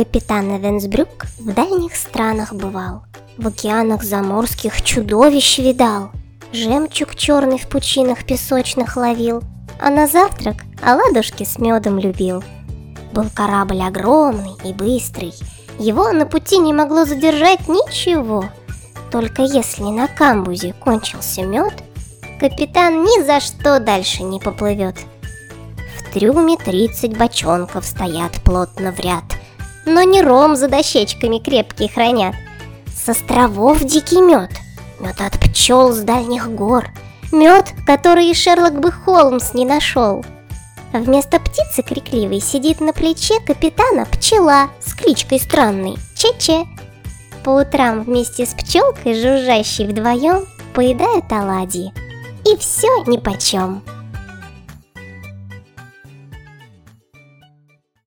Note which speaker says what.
Speaker 1: Капитан Эвенсбрюк в дальних странах бывал, В океанах заморских чудовищ видал, Жемчуг черный в пучинах песочных ловил, А на завтрак оладушки с медом любил. Был корабль огромный и быстрый, Его на пути не могло задержать ничего. Только если на камбузе кончился мед, Капитан ни за что дальше не поплывет. В трюме 30 бочонков стоят плотно в ряд, Но не ром за дощечками крепкий хранят. С островов дикий мед, мед от пчел с дальних гор, Мед, который и Шерлок бы Холмс не нашел. Вместо птицы крикливой сидит на плече капитана пчела с кличкой странной Че-Че. По утрам вместе с пчелкой, жужжащей вдвоем, поедают оладьи. И все нипочем.